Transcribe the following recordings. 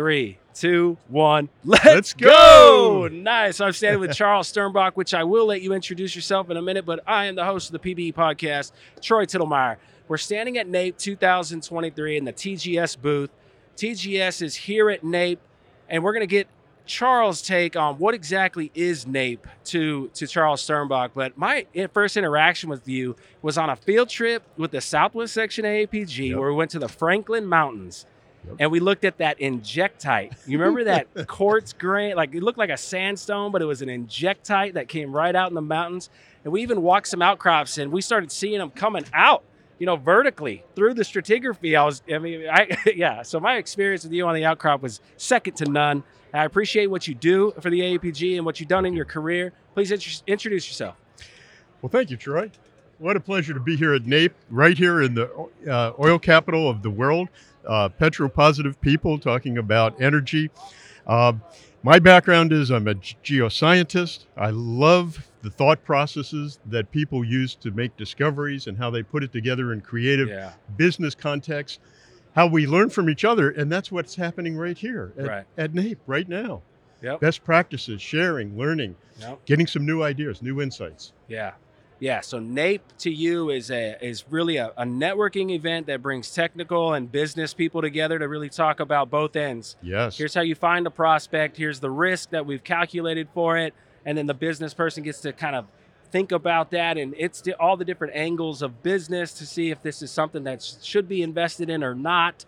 Three, two, one. Let's, Let's go. go. Nice. I'm standing with Charles Sternbach, which I will let you introduce yourself in a minute, but I am the host of the PBE podcast, Troy Tittlemeyer. We're standing at NAPE 2023 in the TGS booth. TGS is here at NAPE, and we're going to get Charles' take on what exactly is NAPE to, to Charles Sternbach. But my first interaction with you was on a field trip with the Southwest Section AAPG, Yep. where we went to the Franklin Mountains. Yep. And we looked at that injectite. You remember that quartz grain? Like it looked like a sandstone, but it was an injectite that came right out in the mountains. And we even walked some outcrops and we started seeing them coming out, you know, vertically through the stratigraphy. I was, I mean, I, yeah. So my experience with you on the outcrop was second to none. I appreciate what you do for the AAPG and what you've done in your career. Please intro- introduce yourself. Well, thank you, Troy. What a pleasure to be here at NAPE, right here in the uh, oil capital of the world. Uh, petro-positive people talking about energy. Uh, my background is I'm a geoscientist. I love the thought processes that people use to make discoveries and how they put it together in creative Yeah. business contexts, how we learn from each other, and that's what's happening right here at, Right. at NAPE right now. Yep. Best practices, sharing, learning, Yep. getting some new ideas, new insights. Yeah. Yeah. So NAPE to you is a is really a, a networking event that brings technical and business people together to really talk about both ends. Yes. Here's how you find a prospect, here's the risk that we've calculated for it, and then the business person gets to kind of think about that and it's the, all the different angles of business to see if this is something that sh- should be invested in or not.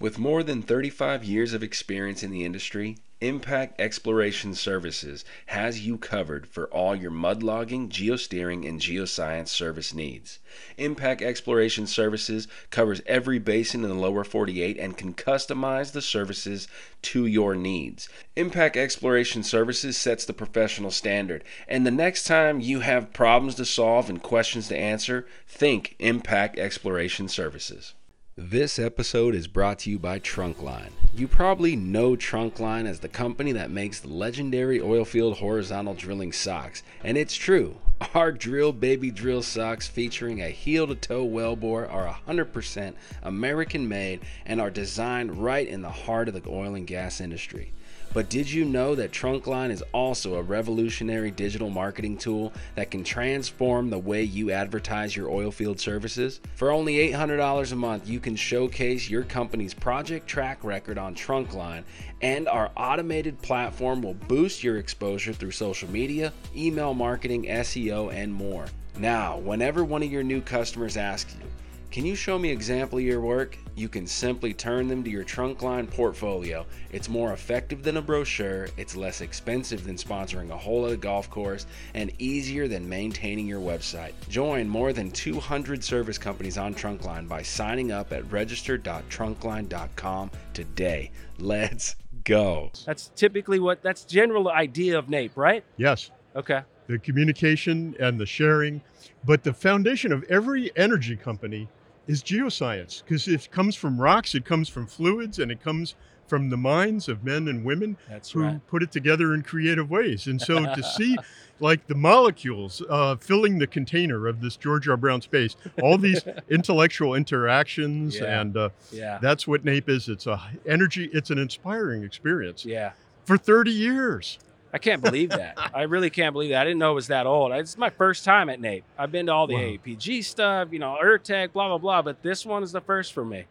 With more than 35 years of experience in the industry, Impact Exploration Services has you covered for all your mud logging, geosteering, and geoscience service needs. Impact Exploration Services covers every basin in the lower 48 and can customize the services to your needs. Impact Exploration Services sets the professional standard, and the next time you have problems to solve and questions to answer, think Impact Exploration Services. This episode is brought to you by Trunkline. You probably know Trunkline as the company that makes the legendary oilfield horizontal drilling socks, and it's true. Our Drill Baby Drill socks featuring a heel to toe wellbore are 100% American made and are designed right in the heart of the oil and gas industry. But did you know that Trunkline is also a revolutionary digital marketing tool that can transform the way you advertise your oilfield services? For only $800 a month, you can showcase your company's project track record on Trunkline, and our automated platform will boost your exposure through social media, email marketing, SEO, and more. Now, whenever one of your new customers asks you, can you show me example of your work? You can simply turn them to your Trunkline portfolio. It's more effective than a brochure, it's less expensive than sponsoring a whole other golf course, and easier than maintaining your website. Join more than 200 service companies on Trunkline by signing up at register.trunkline.com today. Let's go. That's typically what that's general idea of NAPE, right? Yes. Okay. The communication and the sharing. But the foundation of every energy company is geoscience because it comes from rocks, it comes from fluids, and it comes from the minds of men and women That's who right. put it together in creative ways. And so to see like the molecules uh, filling the container of this George R. Brown space, all these intellectual interactions, Yeah. and uh, Yeah. that's what NAPE is. It's a energy, it's an inspiring experience Yeah. for 30 years. I can't believe that. I really can't believe that. I didn't know it was that old. It's my first time at NAPE. I've been to all the Wow. APG stuff, you know, URTeC, blah, blah, blah, but this one is the first for me.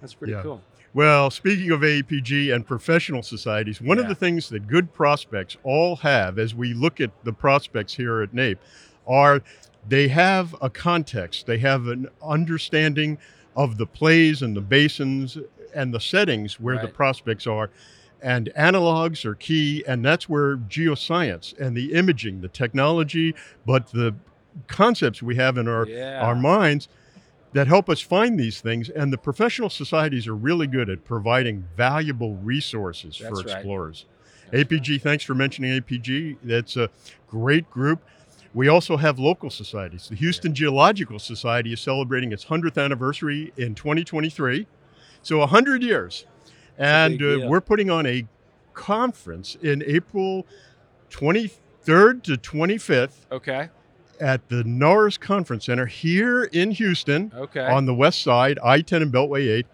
That's pretty Yeah. cool. Well, speaking of APG and professional societies, one of the things that good prospects all have as we look at the prospects here at NAPE are they have a context, they have an understanding of the plays and the basins and the settings where the prospects are. And analogs are key, and that's where geoscience and the imaging, the technology, but the concepts we have in our, Yeah. our minds that help us find these things. And the professional societies are really good at providing valuable resources That's for right. explorers. APG, thanks for mentioning APG. That's a great group. We also have local societies. The Houston Geological Society is celebrating its 100th anniversary in 2023. So 100 years. And uh, we're putting on a conference in April 23rd to 25th Okay. at the Norris Conference Center here in Houston Okay. on the west side, I 10 and Beltway 8.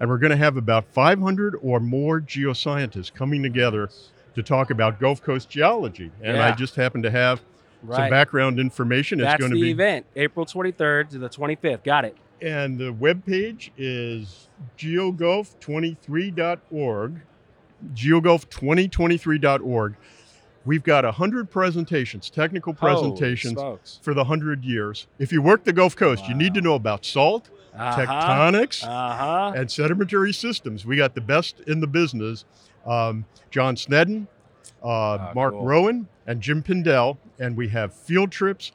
and we're going to have about 500 or more geoscientists coming together to talk about Gulf Coast geology. And I just happen to have some background information. It's That's going the to be the event, April 23rd to the 25th. Got it. And the webpage is geogulf23.org, geogulf2023.org. We've got 100 presentations, technical presentations for the 100 years. If you work the Gulf Coast, you need to know about salt, Uh-huh. tectonics, Uh-huh. and sedimentary systems. We got the best in the business. Um, John Snedden, uh, Ah, Mark cool. Rowan, and Jim Pindell. And we have field trips.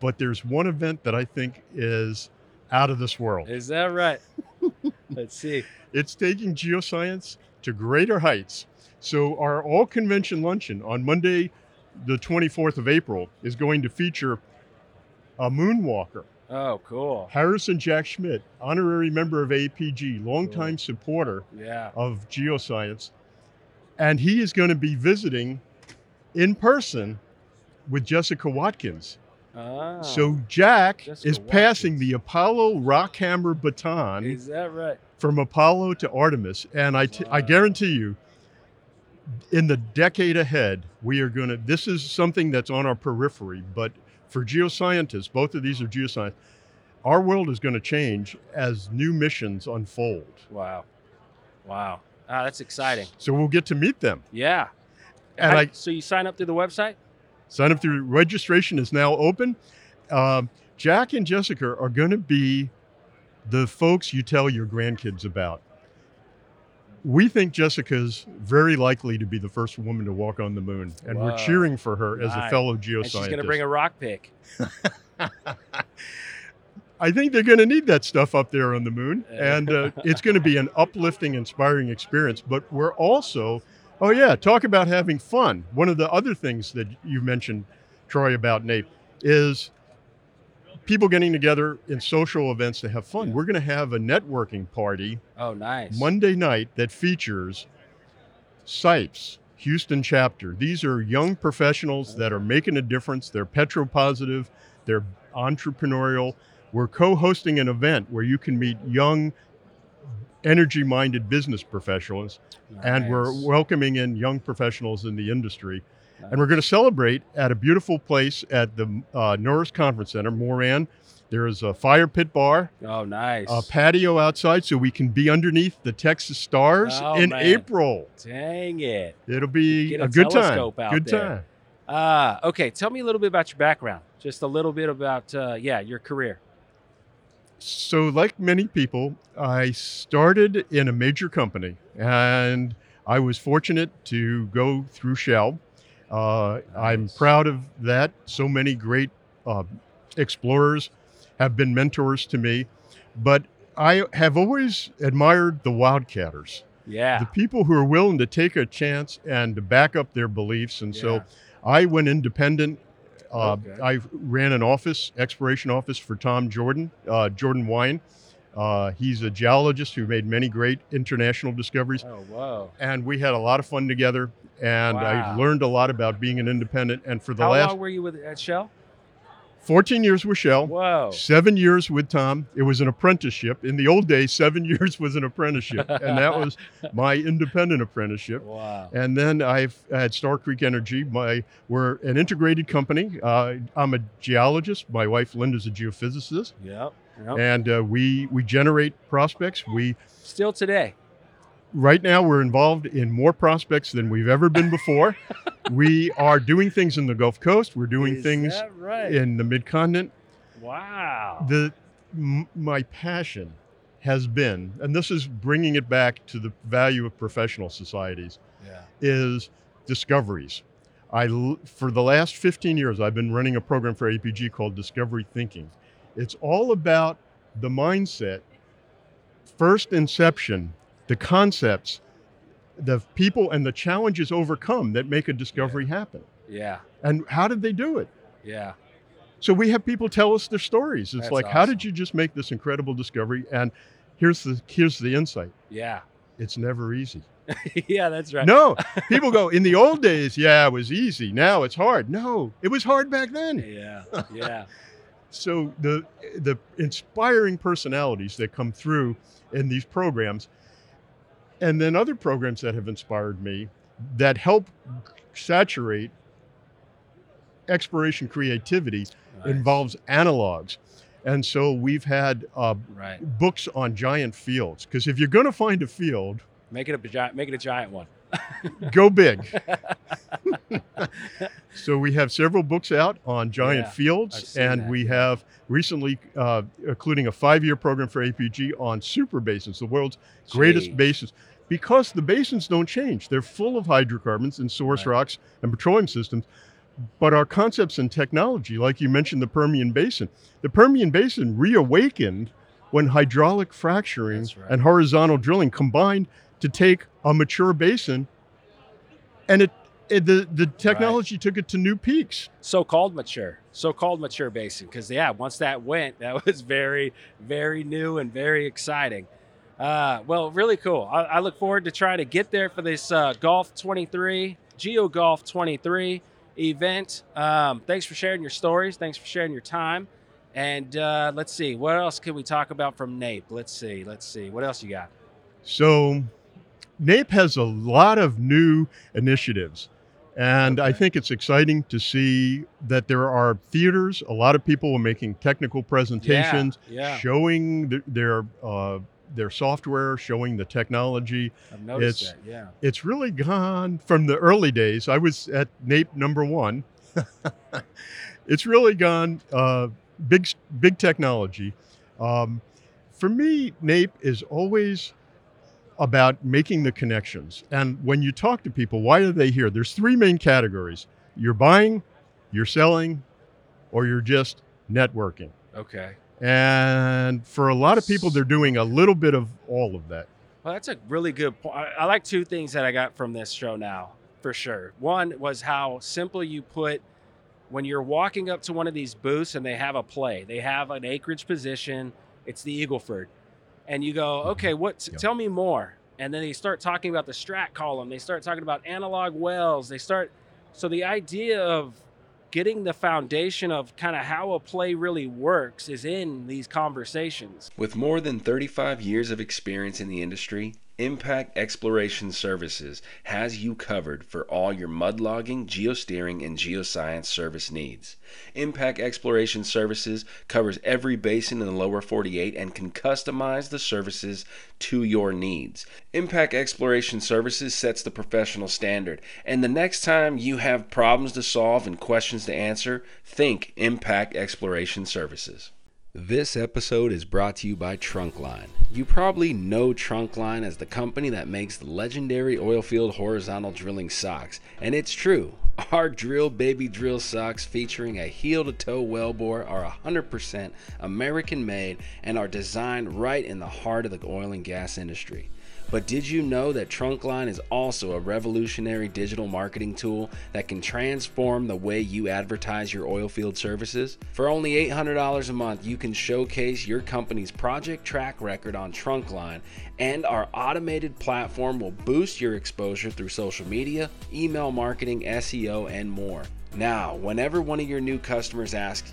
But there's one event that I think is out of this world. Is that right? Let's see. It's taking geoscience to greater heights. So, our all convention luncheon on Monday, the 24th of April, is going to feature a moonwalker, Oh, cool. Harrison Jack Schmitt, honorary member of APG, longtime supporter Yeah. of geoscience. And he is going to be visiting in person with Jessica Watkins. Ah, So, Jack is passing the Apollo Rockhammer baton is that right? from Apollo to Artemis. And I, t- I Wow. guarantee you, in the decade ahead, we are going to, this is something that's on our periphery, but for geoscientists, both of these are geoscience, our world is going to change as new missions unfold. Wow. Wow. Ah, that's exciting. So we'll get to meet them. Yeah. And How- I so you sign up through the website? Sign up through registration is now open. Um, Jack and Jessica are going to be the folks you tell your grandkids about. We think Jessica's very likely to be the first woman to walk on the moon, and we're cheering for her as a fellow And she's going to bring a rock pick. I think they're going to need that stuff up there on the moon, and uh, it's going to be an uplifting, inspiring experience. But we're also, oh yeah, talk about having fun. One of the other things that you mentioned, Troy, about Nape, is people getting together in social events to have fun. Yeah. We're going to have a networking party Oh, nice. Monday night that features SIPES, Houston chapter. These are young professionals that are making a difference. They're petropositive, they're entrepreneurial. We're co hosting an event where you can meet young, energy minded business professionals, and we're welcoming in young professionals in the industry. Nice. And we're going to celebrate at a beautiful place at the uh, Norris Conference Center, Moran. There is a fire pit bar, Oh, nice. a patio outside so we can be underneath the Texas stars Oh, in man. April. Dang it. It'll be a, a good time. good there. time. Uh, okay, tell me a little bit about your background. Just a little bit about, uh, yeah, your career. So, like many people, I started in a major company and I was fortunate to go through Shell. Uh, I'm proud of that. So many great uh, explorers have been mentors to me. But I have always admired the wildcatters. Yeah. the people who are willing to take a chance and to back up their beliefs. And Yeah. so I went independent. Uh, Okay. I ran an office, exploration office for Tom Jordan, uh, Jordan Wine. Uh, he's a geologist who made many great international discoveries. Oh, whoa. And we had a lot of fun together. And I learned a lot about being an independent. And for the How last How long were you with at Shell? 14 years with Shell, Whoa. Seven years with Tom. It was an apprenticeship. In the old days, seven years was an apprenticeship, and that was my independent apprenticeship. Wow. And then I've had Star Creek Energy. My we're an integrated company. Uh, I'm a geologist. My wife Linda's a geophysicist, Yep. Yep. and uh, we we generate prospects. We Still today. Right now we're involved in more prospects than we've ever been before. we are doing things in the Gulf Coast. We're doing Is things right? in the Mid Continent. wow. the m- my passion has been and this is bringing it back to the value of professional societies yeah. is discoveries i for the last 15 years i've been running a program for apg called discovery thinking it's all about the mindset first inception the concepts the people and the challenges overcome that make a discovery happen Yeah. and how did they do it Yeah. so we have people tell us their stories. It's That's like, how did you just make this incredible discovery? And here's the here's the insight. Yeah. It's never easy. yeah, that's right. No, people go in the old days. Yeah, it was easy. Now it's hard. No, it was hard back then. Yeah. Yeah. so the the inspiring personalities that come through in these programs, and then other programs that have inspired me that help saturate exploration creativity Nice. involves analogs. And so we've had uh, Right. books on giant fields because if you're going to find a field, Make it a giant. Make it a giant one. Go big. so we have several books out on giant Yeah, fields, and that, we have recently, uh, including a five-year program for APG on super basins, the world's greatest basins, because the basins don't change. They're full of hydrocarbons and source Right. rocks and petroleum systems. But our concepts and technology, like you mentioned, the Permian Basin, the Permian Basin reawakened when hydraulic fracturing right. and horizontal drilling combined to take a mature basin, and it, it the the technology took it to new peaks. so-called mature so-called mature basin because yeah once that went that was very very new and very exciting. Uh, well really cool. I, I look forward to trying to get there for this uh, Gulf 23 GeoGulf 23 event. Um, thanks for sharing your stories. Thanks for sharing your time. And uh, let's see what else can we talk about from nape? Let's see let's see what else you got? So, NAPE has a lot of new initiatives. And I think it's exciting to see that there are theaters. A lot of people are making technical presentations, yeah showing th- their uh, their software, showing the technology. i've noticed it's- that yeah It's really gone from the early days. I was at NAPE number one. it's really gone uh, big, big technology. Um, for me, NAPE is always about making the connections. And when you talk to people, why are they here? There's three main categories: you're buying, you're selling, or you're just networking. okay And for a lot of people, they're doing a little bit of all of that. Well, that's a really good point. I, I like two things that I got from this show now, for sure. One was how simple you put when you're walking up to one of these booths and they have a play, they have an acreage position, it's the Eagleford. And you go, okay, what? Yeah. Tell me more. And then they start talking about the strat column. They start talking about analog wells. They start. So the idea of getting the foundation of kind of how a play really works is in these conversations. With more than 35 years of experience in the industry, Impact Exploration Services has you covered for all your mud logging, geosteering, and geoscience service needs. Impact Exploration Services covers every basin in the lower 48 and can customize the services to your needs. Impact Exploration Services sets the professional standard, and the next time you have problems to solve and questions to answer, think Impact Exploration Services. This episode is brought to you by Trunkline. You probably know Trunkline as the company that makes the legendary oilfield horizontal drilling socks, and it's true. Our Drill Baby Drill socks featuring a heel to toe wellbore are 100% American made and are designed right in the heart of the oil and gas industry. But did you know that Trunkline is also a revolutionary digital marketing tool that can transform the way you advertise your oilfield services? For only $800 a month, you can showcase your company's project track record on Trunkline, and our automated platform will boost your exposure through social media, email marketing, SEO, and more. Now, whenever one of your new customers asks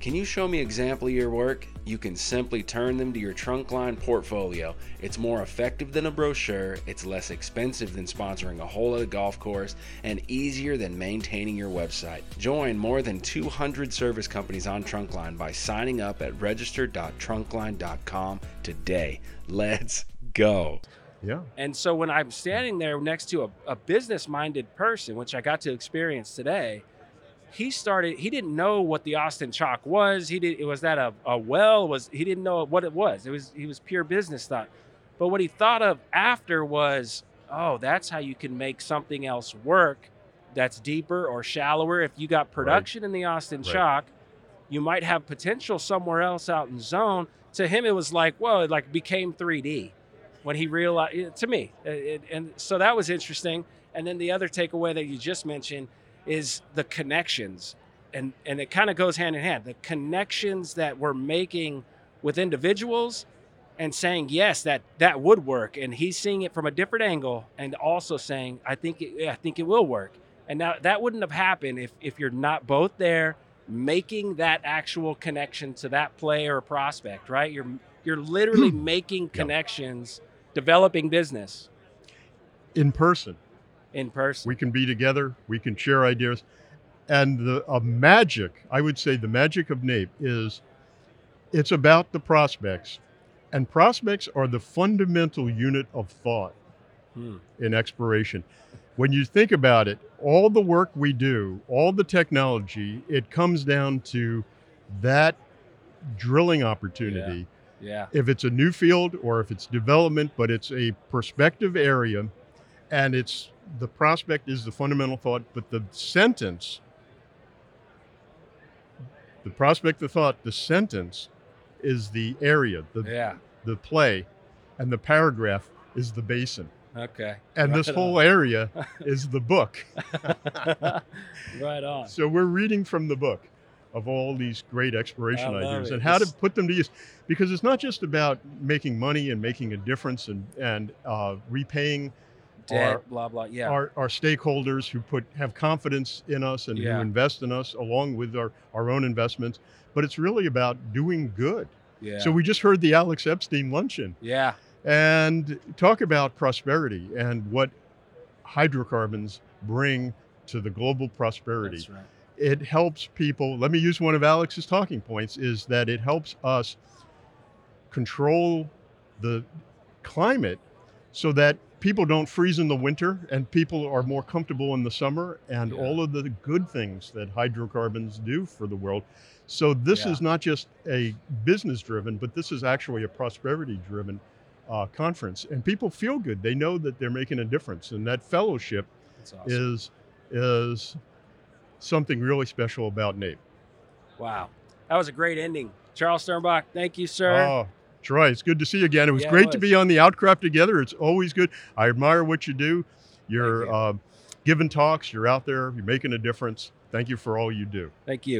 can you show me an example of your work? You can simply turn them to your Trunkline portfolio. It's more effective than a brochure, it's less expensive than sponsoring a whole other golf course, and easier than maintaining your website. Join more than 200 service companies on Trunkline by signing up at register.trunkline.com today. Let's go. Yeah. And so when I'm standing there next to a, a business minded person, which I got to experience today, he started he didn't know what the Austin chalk was. He did it was that a, a well was he didn't know what it was. It was he was pure business thought. But what he thought of after was, oh, that's how you can make something else work that's deeper or shallower. If you got production in the Austin Right. chalk, you might have potential somewhere else out in zone. To him, it was like, whoa, it like became 3D when he realized to me it- and so that was interesting and then the other takeaway that you just mentioned is the connections. And and it kind of goes hand in hand. The connections that we're making with individuals and saying yes that that would work. And he's seeing it from a different angle and also saying i think it, i think it will work. And now that wouldn't have happened if if you're not both there making that actual connection to that player or prospect, right? You're you're literally making connections, developing business. In person, in person. we can be together, we can share ideas. And the a magic, I would say the magic of NAPE is it's about the prospects. And prospects are the fundamental unit of thought Hmm. in exploration. When you think about it, all the work we do, all the technology, it comes down to that drilling opportunity. Yeah. If it's a new field or if it's development, but it's a prospective area and it's the prospect is the fundamental thought, but the sentence, the prospect, the thought, the sentence is the area, the, Yeah. the play, and the paragraph is the basin. Okay. And Right this whole area is the book. right on. So we're reading from the book of all these great exploration ideas it. and how This- to put them to use. Because it's not just about making money and making a difference and, and uh, repaying Dead, our, blah blah. Yeah. our, our stakeholders who put have confidence in us and Yeah. who invest in us along with our, our own investments. But it's really about doing good. yeah. So we just heard the Alex Epstein luncheon yeah. and talk about prosperity and what hydrocarbons bring to the global prosperity That's right. it helps people let me use one of alex's talking points is that it helps us control the climate so that people don't freeze in the winter and people are more comfortable in the summer and Yeah. all of the good things that hydrocarbons do for the world so this Yeah. is not just a business driven but this is actually a prosperity driven uh, conference and people feel good they know that they're making a difference and that fellowship awesome. is is something really special about Nape. wow. That was a great ending. Charles Sternbach, thank you, sir. Oh, Troy, it's good to see you again. It was Yeah, it great to be on the Outcrop together. It's always good. I admire what you do. You're you. uh, giving talks. You're out there. You're making a difference. Thank you for all you do. Thank you.